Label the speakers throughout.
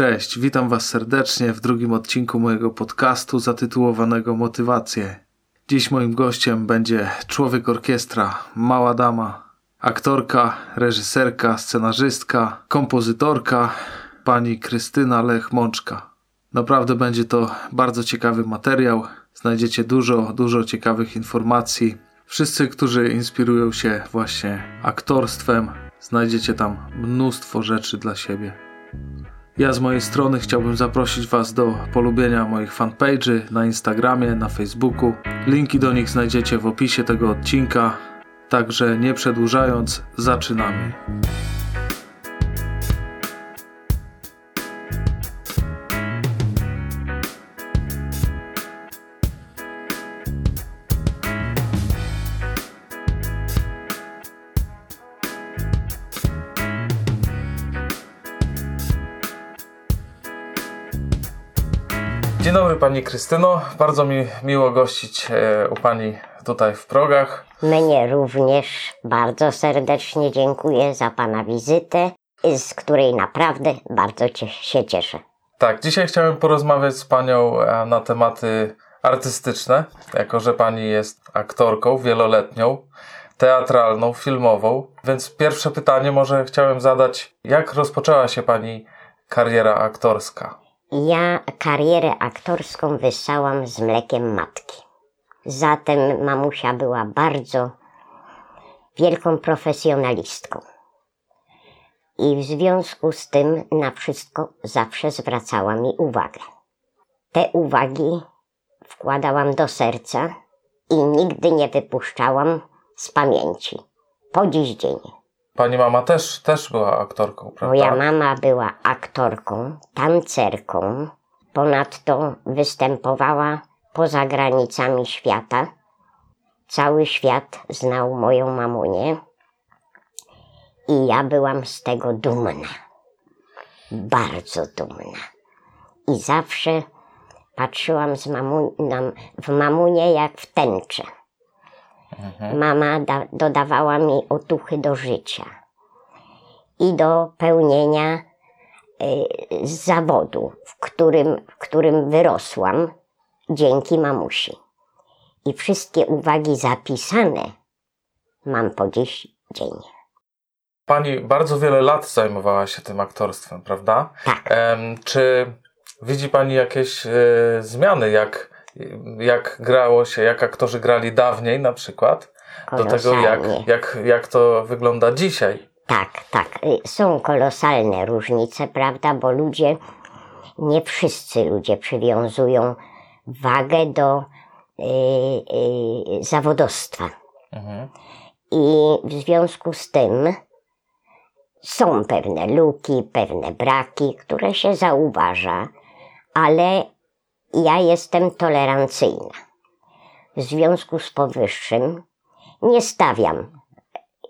Speaker 1: Cześć, witam Was serdecznie w drugim odcinku mojego podcastu zatytułowanego Motywacje. Dziś moim gościem będzie człowiek orkiestra, mała dama, aktorka, reżyserka, scenarzystka, kompozytorka, pani Krystyna Lech-Mączka. Naprawdę będzie to bardzo ciekawy materiał. Znajdziecie dużo, dużo ciekawych informacji. Wszyscy, którzy inspirują się właśnie aktorstwem, znajdziecie tam mnóstwo rzeczy dla siebie. Ja z mojej strony chciałbym zaprosić Was do polubienia moich fanpage'y na Instagramie, na Facebooku. Linki do nich znajdziecie w opisie tego odcinka. Także nie przedłużając, zaczynamy. Dzień dobry Pani Krystyno. Bardzo mi miło gościć e, u Pani tutaj w progach.
Speaker 2: Mnie również bardzo serdecznie dziękuję za Pana wizytę, z której naprawdę bardzo się cieszę.
Speaker 1: Tak, dzisiaj chciałem porozmawiać z Panią e, na tematy artystyczne, jako że Pani jest aktorką wieloletnią, teatralną, filmową. Więc pierwsze pytanie może chciałem zadać, jak rozpoczęła się Pani kariera aktorska?
Speaker 2: Ja karierę aktorską wyssałam z mlekiem matki. Zatem mamusia była bardzo wielką profesjonalistką. I w związku z tym na wszystko zawsze zwracała mi uwagę. Te uwagi wkładałam do serca i nigdy nie wypuszczałam z pamięci. Po dziś dzień.
Speaker 1: Pani mama też, też była aktorką, prawda?
Speaker 2: Moja mama była aktorką, tancerką, ponadto występowała poza granicami świata. Cały świat znał moją mamunię i ja byłam z tego dumna. Bardzo dumna. I zawsze patrzyłam z mamu- na- w mamunię jak w tęczę. Mama da- dodawała mi otuchy do życia i do pełnienia y, zawodu, w którym, w którym wyrosłam dzięki mamusi. I wszystkie uwagi zapisane mam po dziś dzień.
Speaker 1: Pani bardzo wiele lat zajmowała się tym aktorstwem, prawda?
Speaker 2: Tak.
Speaker 1: Em, czy widzi Pani jakieś e, zmiany, jak, jak grało się, jak aktorzy grali dawniej na przykład, do tego jak, jak, jak to wygląda dzisiaj?
Speaker 2: Tak, tak. Y, Są kolosalne różnice, prawda? Bo ludzie, nie wszyscy ludzie przywiązują wagę do y, y, zawodostwa.
Speaker 1: Mhm.
Speaker 2: I w związku z tym są pewne luki, pewne braki, które się zauważa, ale ja jestem tolerancyjna. W związku z powyższym nie stawiam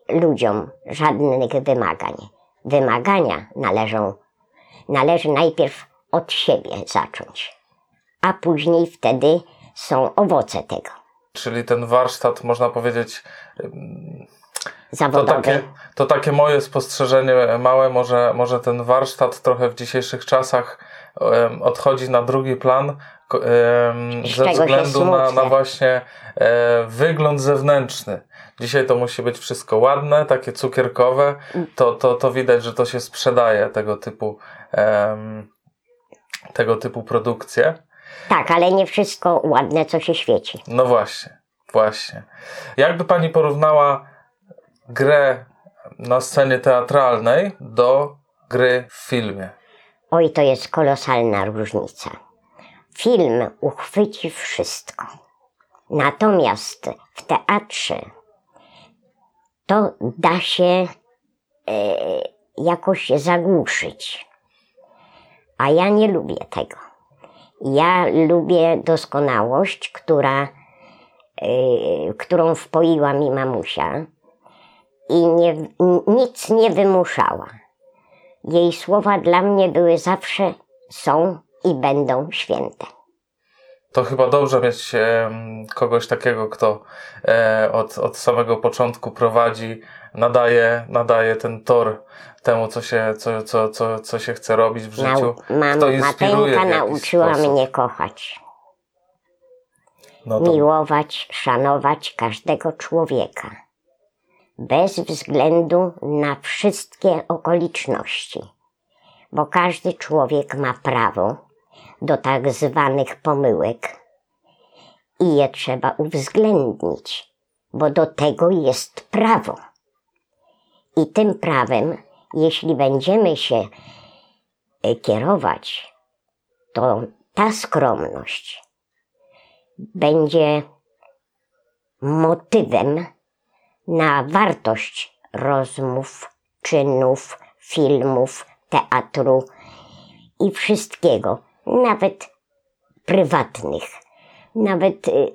Speaker 2: ludziom żadnych wymagań. Wymagania należą, należy najpierw od siebie zacząć, a później wtedy są owoce tego
Speaker 1: Czyli ten warsztat, można powiedzieć, em, to takie, to takie moje spostrzeżenie małe, może, może ten warsztat trochę w dzisiejszych czasach odchodzi na drugi plan ze względu na, na właśnie e, wygląd zewnętrzny. Dzisiaj to musi być wszystko ładne, takie cukierkowe. To, to, to widać, że to się sprzedaje, tego typu, tego typu produkcje.
Speaker 2: Tak, ale nie wszystko ładne, co się świeci.
Speaker 1: No właśnie, właśnie. Jakby pani porównała grę na scenie teatralnej do gry w filmie?
Speaker 2: Oj, to jest kolosalna różnica. Film uchwyci wszystko. Natomiast w teatrze to da się e, jakoś zagłuszyć. A ja nie lubię tego. Ja lubię doskonałość, która, e, którą wpoiła mi mamusia i nie, nic nie wymuszała. Jej słowa dla mnie były zawsze, są i będą święte.
Speaker 1: to chyba dobrze mieć e, kogoś takiego, kto e, od, od samego początku prowadzi, nadaje, nadaje ten tor temu, co się, co, co, co, co się chce robić w życiu.
Speaker 2: Nau,
Speaker 1: kto
Speaker 2: Mateńka nauczyła sposób. mnie kochać. No to... Miłować, szanować każdego człowieka. Bez względu na wszystkie okoliczności. Bo każdy człowiek ma prawo do tak zwanych pomyłek i je trzeba uwzględnić, bo do tego jest prawo. I tym prawem, jeśli będziemy się e, kierować, to ta skromność będzie motywem na wartość rozmów, czynów, filmów, teatru i wszystkiego, nawet prywatnych, nawet y,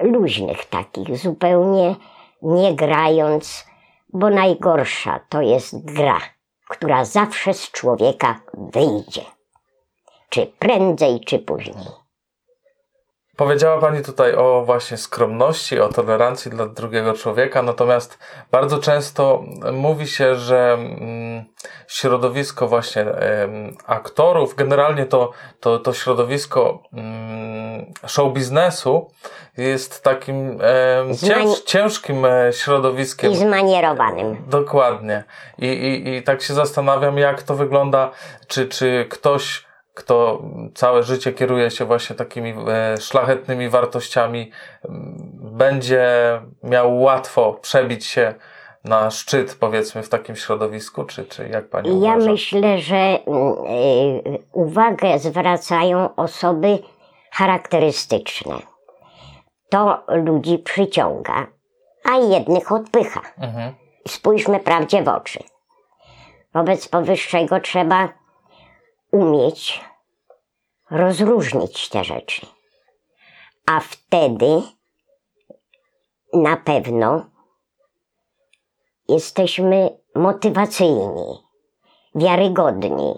Speaker 2: luźnych takich, zupełnie nie grając, bo najgorsza to jest gra, która zawsze z człowieka wyjdzie, czy prędzej, czy później.
Speaker 1: Powiedziała Pani tutaj o właśnie skromności, o tolerancji dla drugiego człowieka, natomiast bardzo często mówi się, że mm, środowisko właśnie aktorów, generalnie to, to, to środowisko mm, show biznesu jest takim cięż, ciężkim e, środowiskiem.
Speaker 2: I zmanierowanym.
Speaker 1: Dokładnie. I, i, I tak się zastanawiam, jak to wygląda, czy, czy ktoś kto całe życie kieruje się właśnie takimi e, szlachetnymi wartościami, będzie miał łatwo przebić się na szczyt, powiedzmy, w takim środowisku, czy, czy jak pani
Speaker 2: Ja
Speaker 1: uważa?
Speaker 2: myślę, że y, uwagę zwracają osoby charakterystyczne. To ludzi przyciąga, a jednych odpycha. Mhm. Spójrzmy prawdzie w oczy. Wobec powyższego trzeba umieć rozróżnić te rzeczy. A wtedy na pewno jesteśmy motywacyjni, wiarygodni,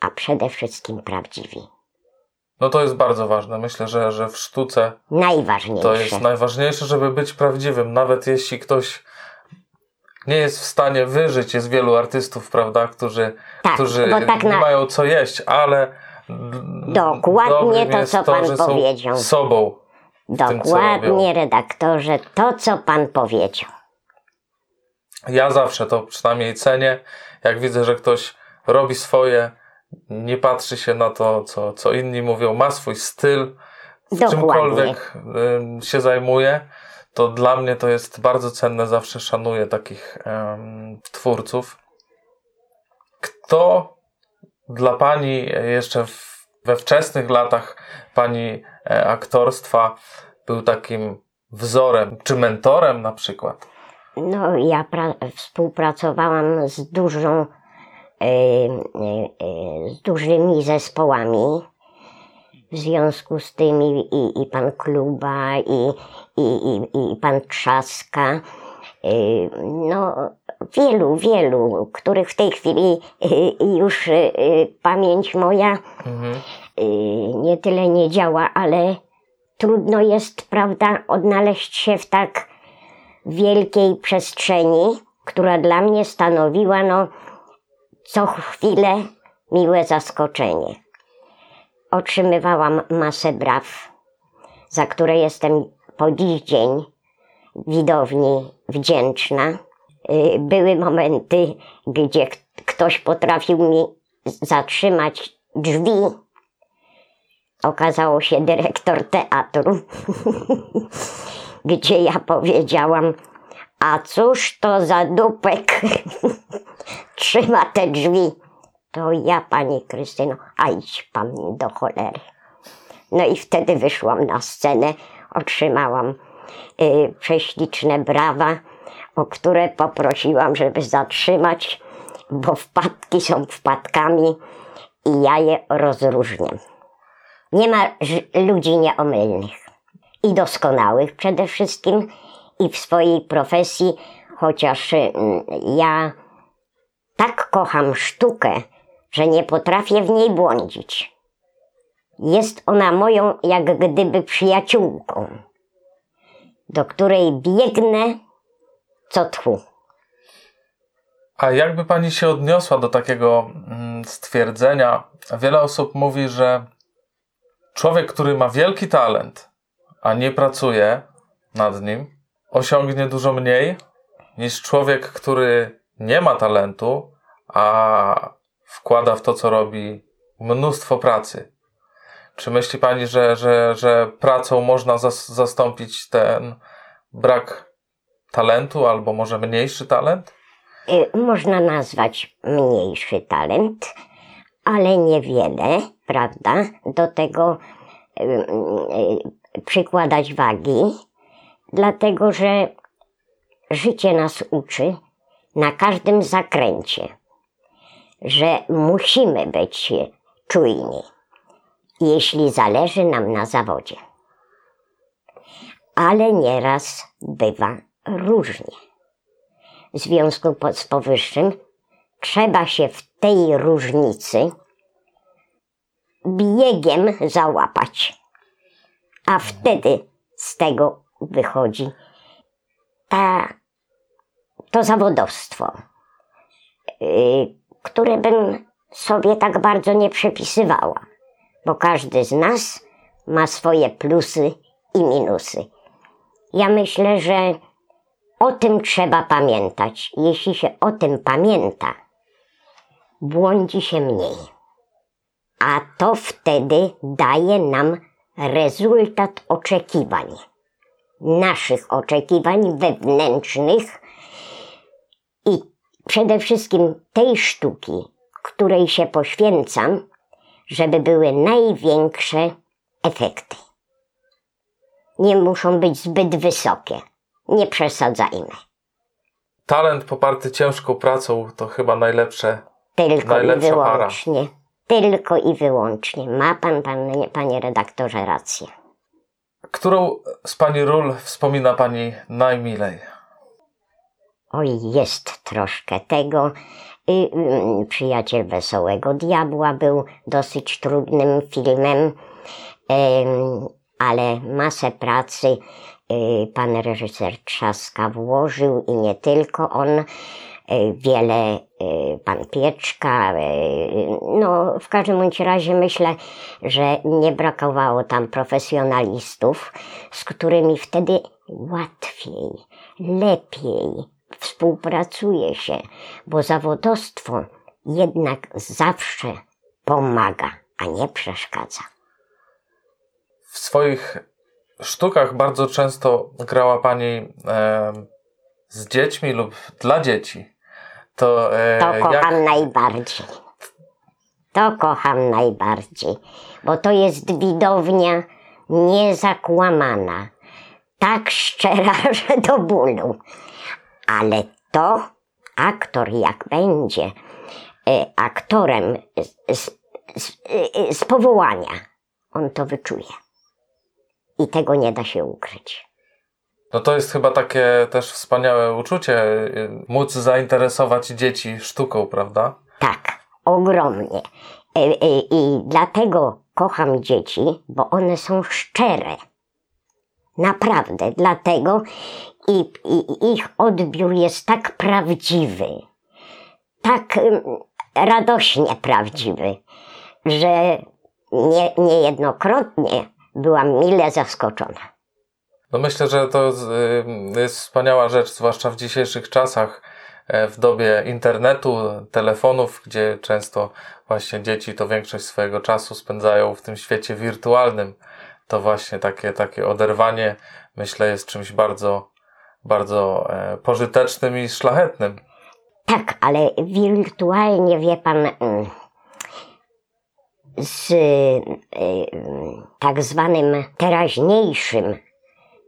Speaker 2: a przede wszystkim prawdziwi.
Speaker 1: No to jest bardzo ważne. Myślę, że, że w sztuce
Speaker 2: najważniejsze.
Speaker 1: to jest najważniejsze, żeby być prawdziwym. Nawet jeśli ktoś nie jest w stanie wyżyć, jest wielu artystów, prawda, którzy, tak, którzy tak nie na... mają co jeść, ale
Speaker 2: Dokładnie to, co to, pan powiedział.
Speaker 1: Sobą.
Speaker 2: Dokładnie, tym, redaktorze, to, co pan powiedział.
Speaker 1: Ja zawsze to przynajmniej cenię, jak widzę, że ktoś robi swoje, nie patrzy się na to, co, co inni mówią, ma swój styl, Dokładnie. czymkolwiek y, się zajmuje, to dla mnie to jest bardzo cenne, zawsze szanuję takich twórców. Kto dla pani jeszcze w, we wczesnych latach pani e, aktorstwa był takim wzorem, czy mentorem na przykład?
Speaker 2: No, ja współpracowałam z dużą, e, e, z dużymi zespołami. W związku z tym i, i, i pan Kluba, i, i, i, i pan Trzaska. No, wielu, wielu, których w tej chwili y, już y, pamięć moja mhm. nie tyle nie działa, ale trudno jest, prawda, odnaleźć się w tak wielkiej przestrzeni, która dla mnie stanowiła, no, co chwilę miłe zaskoczenie. Otrzymywałam masę braw, za które jestem po dziś dzień widowni wdzięczna. Y, były momenty, gdzie ktoś potrafił mi zatrzymać drzwi. Okazało się dyrektor teatru, gdzie ja powiedziałam, a cóż to za dupek trzyma te drzwi. To ja, pani Krystyno, a idź pan do cholery. No i wtedy wyszłam na scenę, otrzymałam y, prześliczne brawa o które poprosiłam, żeby zatrzymać, bo wpadki są wpadkami i ja je rozróżniam. Nie ma ludzi nieomylnych i doskonałych przede wszystkim i w swojej profesji, chociaż mm, ja tak kocham sztukę, że nie potrafię w niej błądzić. Jest ona moją jak gdyby przyjaciółką, do której biegnę co tchu.
Speaker 1: A jakby pani się odniosła do takiego mm, stwierdzenia? Wiele osób mówi, że człowiek, który ma wielki talent, a nie pracuje nad nim, osiągnie dużo mniej niż człowiek, który nie ma talentu, a wkłada w to, co robi, mnóstwo pracy. Czy myśli pani, że, że, że pracą można zas zastąpić ten brak talentu, albo może mniejszy talent?
Speaker 2: Y, można nazwać mniejszy talent, ale niewiele, prawda? Do tego y, y, przykładać wagi, dlatego że życie nas uczy na każdym zakręcie, że musimy być czujni, jeśli zależy nam na zawodzie. Ale nieraz bywa różnie. W związku z powyższym trzeba się w tej różnicy biegiem załapać. A wtedy z tego wychodzi ta, to zawodowstwo, yy, które bym sobie tak bardzo nie przepisywała, bo każdy z nas ma swoje plusy i minusy. Ja myślę, że o tym trzeba pamiętać. Jeśli się o tym pamięta, błądzi się mniej. A to wtedy daje nam rezultat oczekiwań. Naszych oczekiwań wewnętrznych przede wszystkim tej sztuki, której się poświęcam, żeby były największe efekty. Nie muszą być zbyt wysokie nie przesadzajmy.
Speaker 1: Talent poparty ciężką pracą to chyba najlepsze.
Speaker 2: Tylko najlepsza i wyłącznie. Para. Tylko i wyłącznie. Ma pan, panie, panie redaktorze, rację.
Speaker 1: Którą z pani ról wspomina pani najmilej?
Speaker 2: Oj, jest troszkę tego. Y, y, przyjaciel Wesołego Diabła był dosyć trudnym filmem, ale masę pracy Y, pan reżyser Trzaska włożył i nie tylko on, wiele pan Pieczka, no w każdym bądź razie myślę, że nie brakowało tam profesjonalistów, z którymi wtedy łatwiej, lepiej współpracuje się, bo zawodostwo jednak zawsze pomaga, a nie przeszkadza.
Speaker 1: W swoich sztukach bardzo często grała Pani e, z dziećmi lub dla dzieci.
Speaker 2: To, e, to kocham jak... najbardziej. To kocham najbardziej, bo to jest widownia niezakłamana, tak szczera, że do bólu. Ale to aktor, jak będzie e, aktorem z, z, z, e, z powołania, on to wyczuje i tego nie da się ukryć.
Speaker 1: No to jest chyba takie też wspaniałe uczucie, y, móc zainteresować dzieci sztuką, prawda?
Speaker 2: Tak, ogromnie. I, i, i dlatego kocham dzieci, bo one są szczere. Naprawdę, dlatego i, i, ich odbiór jest tak prawdziwy, tak radośnie prawdziwy, że nie, niejednokrotnie byłam mile zaskoczona.
Speaker 1: No myślę, że to y, jest wspaniała rzecz, zwłaszcza w dzisiejszych czasach, e, w dobie internetu, telefonów, gdzie często właśnie dzieci to większość swojego czasu spędzają w tym świecie wirtualnym. To właśnie takie, takie oderwanie, myślę, jest czymś bardzo, bardzo e, pożytecznym i szlachetnym.
Speaker 2: Tak, ale wirtualnie wie pan, mm, z y, tak zwanym teraźniejszym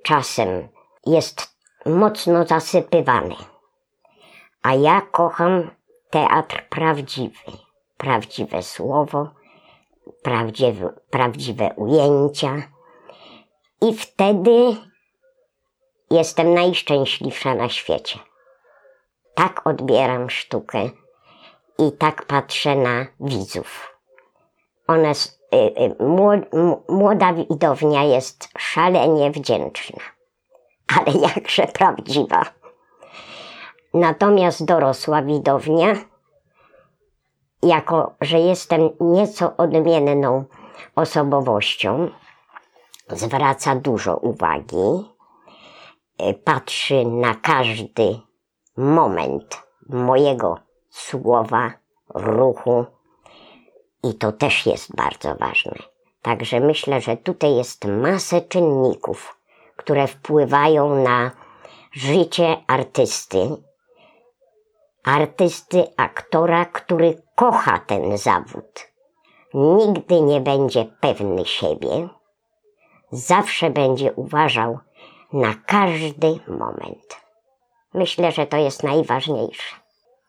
Speaker 2: czasem jest mocno zasypywany. A ja kocham teatr prawdziwy. Prawdziwe słowo, prawdziwe, prawdziwe ujęcia. I wtedy jestem najszczęśliwsza na świecie. Tak odbieram sztukę i tak patrzę na widzów. One, s- y, y, młoda widownia jest szalenie wdzięczna, ale jakże prawdziwa. Natomiast dorosła widownia, jako że jestem nieco odmienną osobowością, zwraca dużo uwagi, y, patrzy na każdy moment mojego słowa, ruchu i to też jest bardzo ważne. Także myślę, że tutaj jest masę czynników, które wpływają na życie artysty. Artysty, aktora, który kocha ten zawód. Nigdy nie będzie pewny siebie. Zawsze będzie uważał na każdy moment. Myślę, że to jest najważniejsze.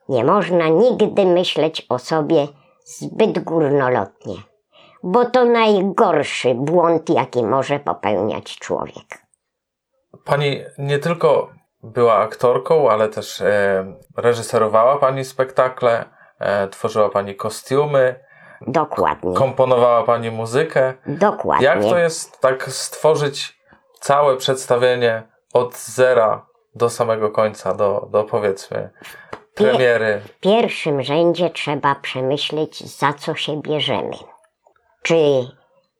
Speaker 2: Nie można nigdy myśleć o sobie zbyt górnolotnie, bo to najgorszy błąd, jaki może popełniać człowiek.
Speaker 1: Pani nie tylko była aktorką, ale też e, reżyserowała Pani spektakle, e, tworzyła Pani kostiumy,
Speaker 2: Dokładnie.
Speaker 1: komponowała Pani muzykę.
Speaker 2: Dokładnie.
Speaker 1: Jak to jest tak stworzyć całe przedstawienie od zera do samego końca, do, do powiedzmy premiery?
Speaker 2: W pierwszym rzędzie trzeba przemyśleć, za co się bierzemy. Czy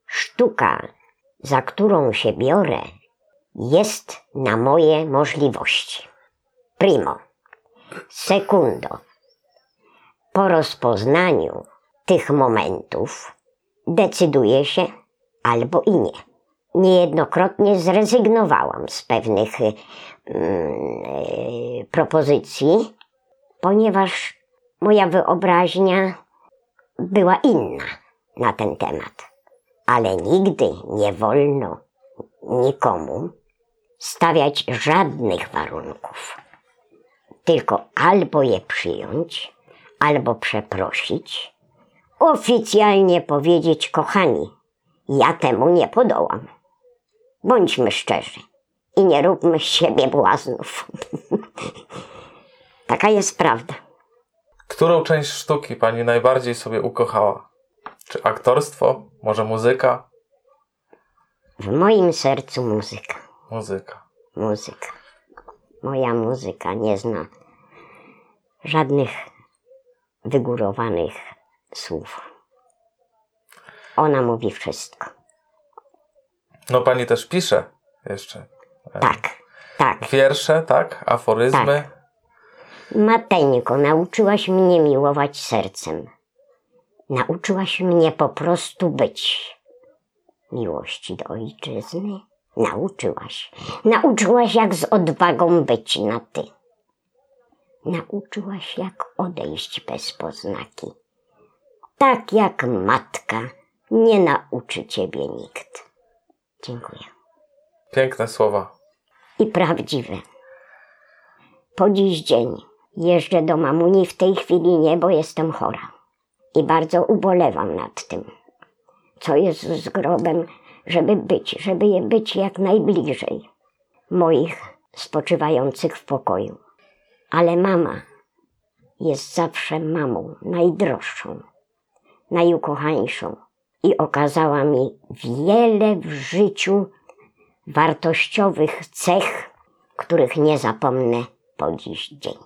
Speaker 2: sztuka, za którą się biorę, jest na moje możliwości? Primo. Secundo. Po rozpoznaniu tych momentów decyduję się albo i nie. Niejednokrotnie zrezygnowałam z pewnych y, mm, y, propozycji, ponieważ moja wyobraźnia była inna na ten temat. Ale nigdy nie wolno nikomu stawiać żadnych warunków. Tylko albo je przyjąć, albo przeprosić, oficjalnie powiedzieć: Kochani, ja temu nie podołam. Bądźmy szczerzy i nie róbmy z siebie błaznów. Taka jest prawda.
Speaker 1: Którą część sztuki Pani najbardziej sobie ukochała? Czy aktorstwo? Może muzyka?
Speaker 2: W moim sercu muzyka.
Speaker 1: Muzyka.
Speaker 2: Muzyka. Moja muzyka nie zna żadnych wygórowanych słów. Ona mówi wszystko.
Speaker 1: No Pani też pisze jeszcze.
Speaker 2: Tak, tak.
Speaker 1: Wiersze, tak? Aforyzmy.
Speaker 2: Mateńko, nauczyłaś mnie miłować sercem. Nauczyłaś mnie po prostu być. Miłości do ojczyzny nauczyłaś. Nauczyłaś, jak z odwagą być na ty. Nauczyłaś, jak odejść bez poznaki. Tak jak matka nie nauczy ciebie nikt. Dziękuję.
Speaker 1: Piękne słowa.
Speaker 2: i prawdziwe. Po dziś dzień jeżdżę do mamuni w tej chwili nie, bo jestem chora. I bardzo ubolewam nad tym, co jest z grobem, żeby być, żeby je być jak najbliżej moich spoczywających w pokoju. Ale mama jest zawsze mamą najdroższą, najukochańszą i okazała mi wiele w życiu wartościowych cech, których nie zapomnę po dziś dzień.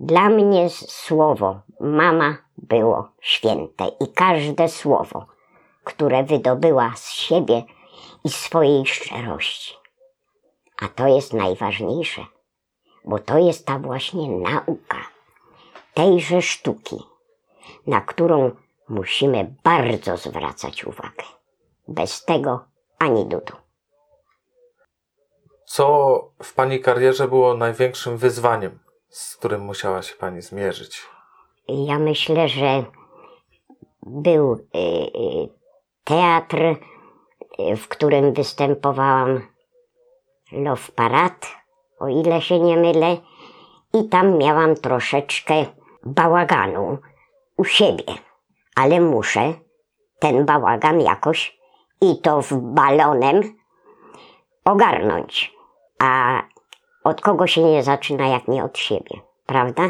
Speaker 2: Dla mnie słowo mama było święte i każde słowo, które wydobyła z siebie i swojej szczerości. A to jest najważniejsze, bo to jest ta właśnie nauka tejże sztuki, na którą musimy bardzo zwracać uwagę. Bez tego ani dudu.
Speaker 1: Co w Pani karierze było największym wyzwaniem, z którym musiała się Pani zmierzyć?
Speaker 2: Ja myślę, że był y, y, teatr, w którym występowałam Love Parade, o ile się nie mylę, i tam miałam troszeczkę bałaganu u siebie, ale muszę ten bałagan jakoś i to w balonem ogarnąć. A od kogo się nie zaczyna, jak nie od siebie, prawda?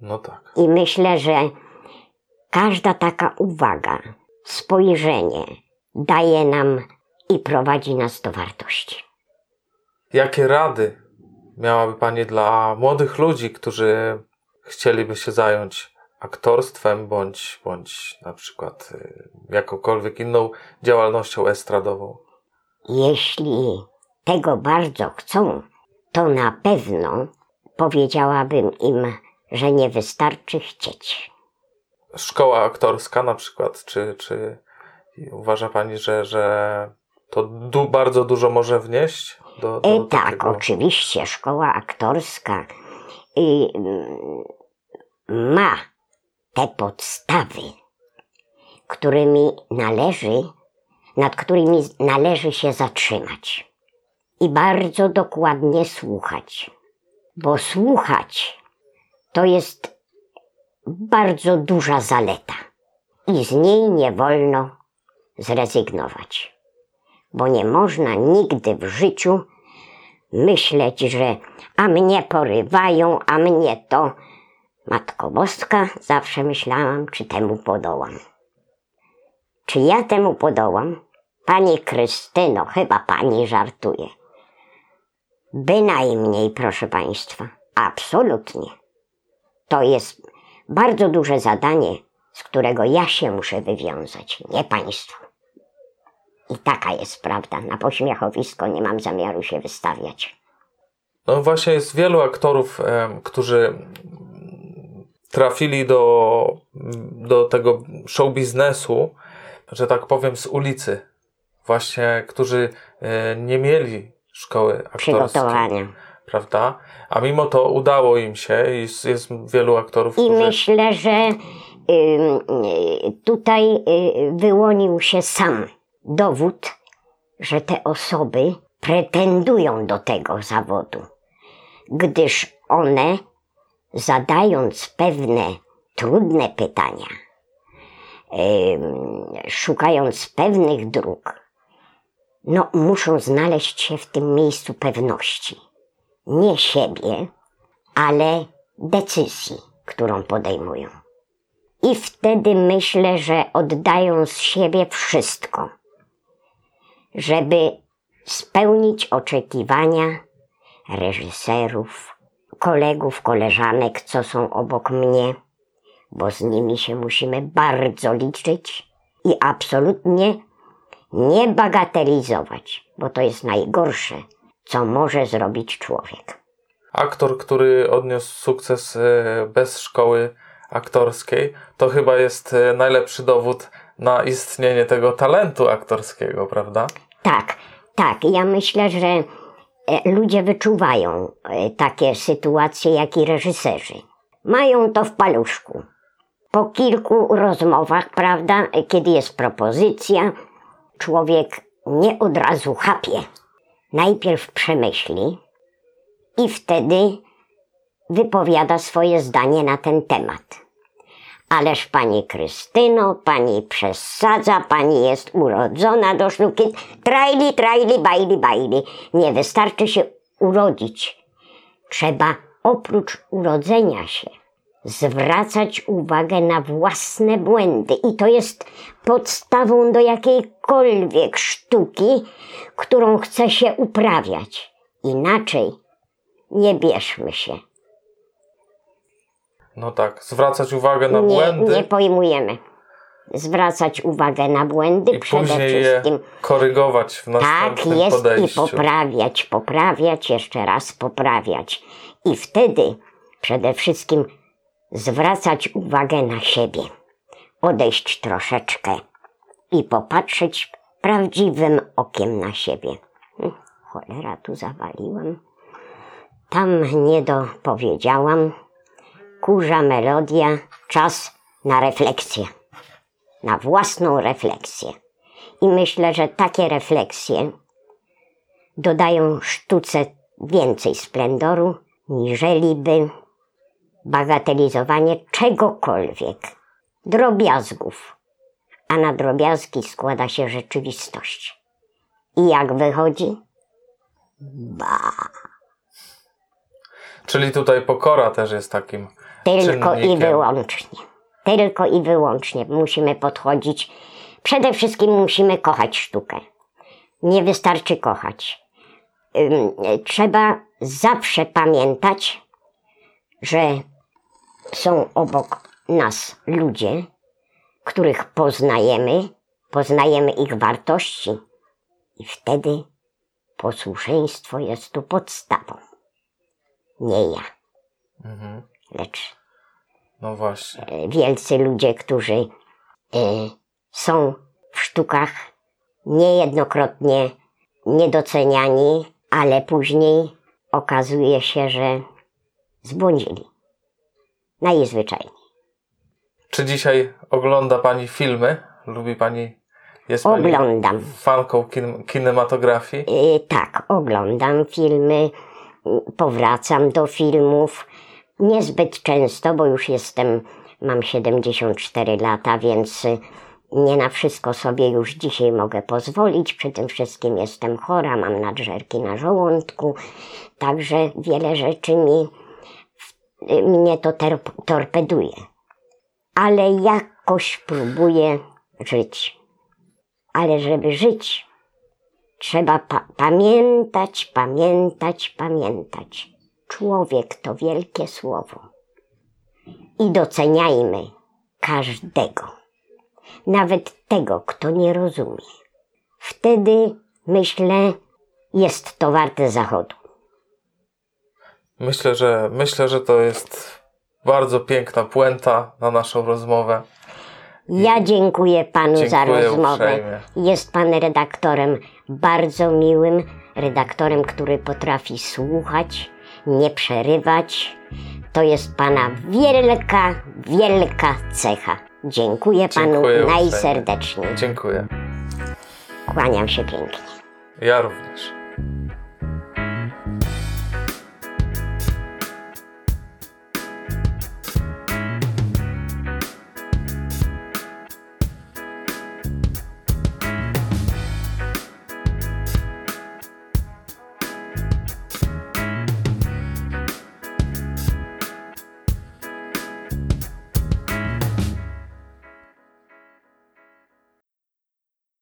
Speaker 1: No tak.
Speaker 2: I myślę, że każda taka uwaga spojrzenie daje nam i prowadzi nas do wartości.
Speaker 1: Jakie rady miałaby Pani dla młodych ludzi, którzy chcieliby się zająć aktorstwem bądź, bądź na przykład y, jakąkolwiek inną działalnością estradową?
Speaker 2: Jeśli tego bardzo chcą, to na pewno powiedziałabym im, że nie wystarczy chcieć.
Speaker 1: Szkoła aktorska na przykład, czy, czy uważa Pani, że, że to du bardzo dużo może wnieść? Do, do
Speaker 2: E, tak,
Speaker 1: takiego...
Speaker 2: oczywiście, szkoła aktorska y, mm, ma te podstawy, którymi należy, nad którymi należy się zatrzymać i bardzo dokładnie słuchać, bo słuchać to jest bardzo duża zaleta i z niej nie wolno zrezygnować bo nie można nigdy w życiu myśleć, że a mnie porywają, a mnie to. Matko Boska, zawsze myślałam, czy temu podołam. Czy ja temu podołam? Pani Krystyno, chyba pani żartuje. Bynajmniej, proszę państwa, absolutnie. To jest bardzo duże zadanie, z którego ja się muszę wywiązać, nie państwo. I taka jest prawda. Na pośmiechowisko nie mam zamiaru się wystawiać.
Speaker 1: No właśnie jest wielu aktorów, em, którzy trafili do, do tego show biznesu, że tak powiem, z ulicy. Właśnie, którzy e, nie mieli szkoły aktorskiej.
Speaker 2: Przygotowania.
Speaker 1: Prawda? A mimo to udało im się i jest, jest wielu aktorów,
Speaker 2: I
Speaker 1: którzy...
Speaker 2: myślę, że y, tutaj y, wyłonił się sam dowód, że te osoby pretendują do tego zawodu, gdyż one, zadając pewne trudne pytania, szukając pewnych dróg, no muszą znaleźć się w tym miejscu pewności. Nie siebie, ale decyzji, którą podejmują. I wtedy myślę, że oddają z siebie wszystko, żeby spełnić oczekiwania reżyserów, kolegów, koleżanek, co są obok mnie, bo z nimi się musimy bardzo liczyć i absolutnie nie bagatelizować, bo to jest najgorsze, co może zrobić człowiek.
Speaker 1: Aktor, który odniósł sukces e, bez szkoły aktorskiej, to chyba jest e, najlepszy dowód na istnienie tego talentu aktorskiego, prawda?
Speaker 2: Tak, tak. Ja myślę, że e, ludzie wyczuwają takie sytuacje, jak i reżyserzy. Mają to w paluszku. Po kilku rozmowach, prawda, kiedy jest propozycja, człowiek nie od razu chapie. Najpierw przemyśli i wtedy wypowiada swoje zdanie na ten temat. Ależ pani Krystyno, pani przesadza, pani jest urodzona do sztuki. Trajli, trajli, bajli, bajli. Nie wystarczy się urodzić. Trzeba oprócz urodzenia się zwracać uwagę na własne błędy. I to jest podstawą do jakiejkolwiek sztuki, którą chce się uprawiać. Inaczej nie bierzmy się.
Speaker 1: No tak, zwracać uwagę na
Speaker 2: nie,
Speaker 1: błędy
Speaker 2: nie pojmujemy. Zwracać uwagę na błędy
Speaker 1: i
Speaker 2: przede
Speaker 1: później je
Speaker 2: wszystkim.
Speaker 1: korygować w
Speaker 2: Tak
Speaker 1: następnym
Speaker 2: jest i
Speaker 1: podejściu.
Speaker 2: poprawiać, poprawiać, jeszcze raz poprawiać. I wtedy przede wszystkim zwracać uwagę na siebie. Odejść troszeczkę i popatrzeć prawdziwym okiem na siebie. Hm, Cholera, tu zawaliłam. Tam nie dopowiedziałam. Kurza melodia, czas na refleksję. Na własną refleksję. I myślę, że takie refleksje dodają sztuce więcej splendoru, niżeli bagatelizowanie czegokolwiek, drobiazgów. A na drobiazgi składa się rzeczywistość. I jak wychodzi? Ba.
Speaker 1: Czyli tutaj pokora też jest takim
Speaker 2: Tylko i
Speaker 1: czynnikiem.
Speaker 2: wyłącznie. Tylko i wyłącznie musimy podchodzić Przede wszystkim musimy kochać sztukę. Nie wystarczy kochać. Ym, Trzeba zawsze pamiętać, że są obok nas ludzie, których poznajemy, poznajemy ich wartości i wtedy posłuszeństwo jest tu podstawą. Nie ja,
Speaker 1: Mhm.
Speaker 2: lecz
Speaker 1: No właśnie.
Speaker 2: e, wielcy ludzie, którzy e, są w sztukach niejednokrotnie niedoceniani, ale później okazuje się, że zbłądzili. Najzwyczajniej.
Speaker 1: Czy dzisiaj ogląda Pani filmy? Lubi Pani? Jest Pani
Speaker 2: Oglądam.
Speaker 1: fanką kin- kinematografii?
Speaker 2: Y, tak, oglądam filmy, y, powracam do filmów. Niezbyt często, bo już jestem, mam 74 lata, więc y, nie na wszystko sobie już dzisiaj mogę pozwolić. Przy tym wszystkim jestem chora, mam nadżerki na żołądku, także wiele rzeczy mi, mnie to torpeduje. Ale jakoś próbuję żyć. Ale żeby żyć, Trzeba pa- pamiętać, pamiętać, pamiętać. Człowiek to wielkie słowo. I doceniajmy każdego, nawet tego, kto nie rozumie. Wtedy, myślę, jest to warte zachodu.
Speaker 1: Myślę, że myślę, że to jest bardzo piękna puenta na naszą rozmowę.
Speaker 2: Ja dziękuję panu za
Speaker 1: Dziękuję
Speaker 2: rozmowę.
Speaker 1: uprzejmie.
Speaker 2: Jest pan redaktorem bardzo miłym, redaktorem, który potrafi słuchać, nie przerywać. To jest pana wielka, wielka cecha. Dziękuję panu
Speaker 1: Dziękuję uprzejmie.
Speaker 2: najserdeczniej.
Speaker 1: Dziękuję.
Speaker 2: Kłaniam się pięknie.
Speaker 1: Ja również.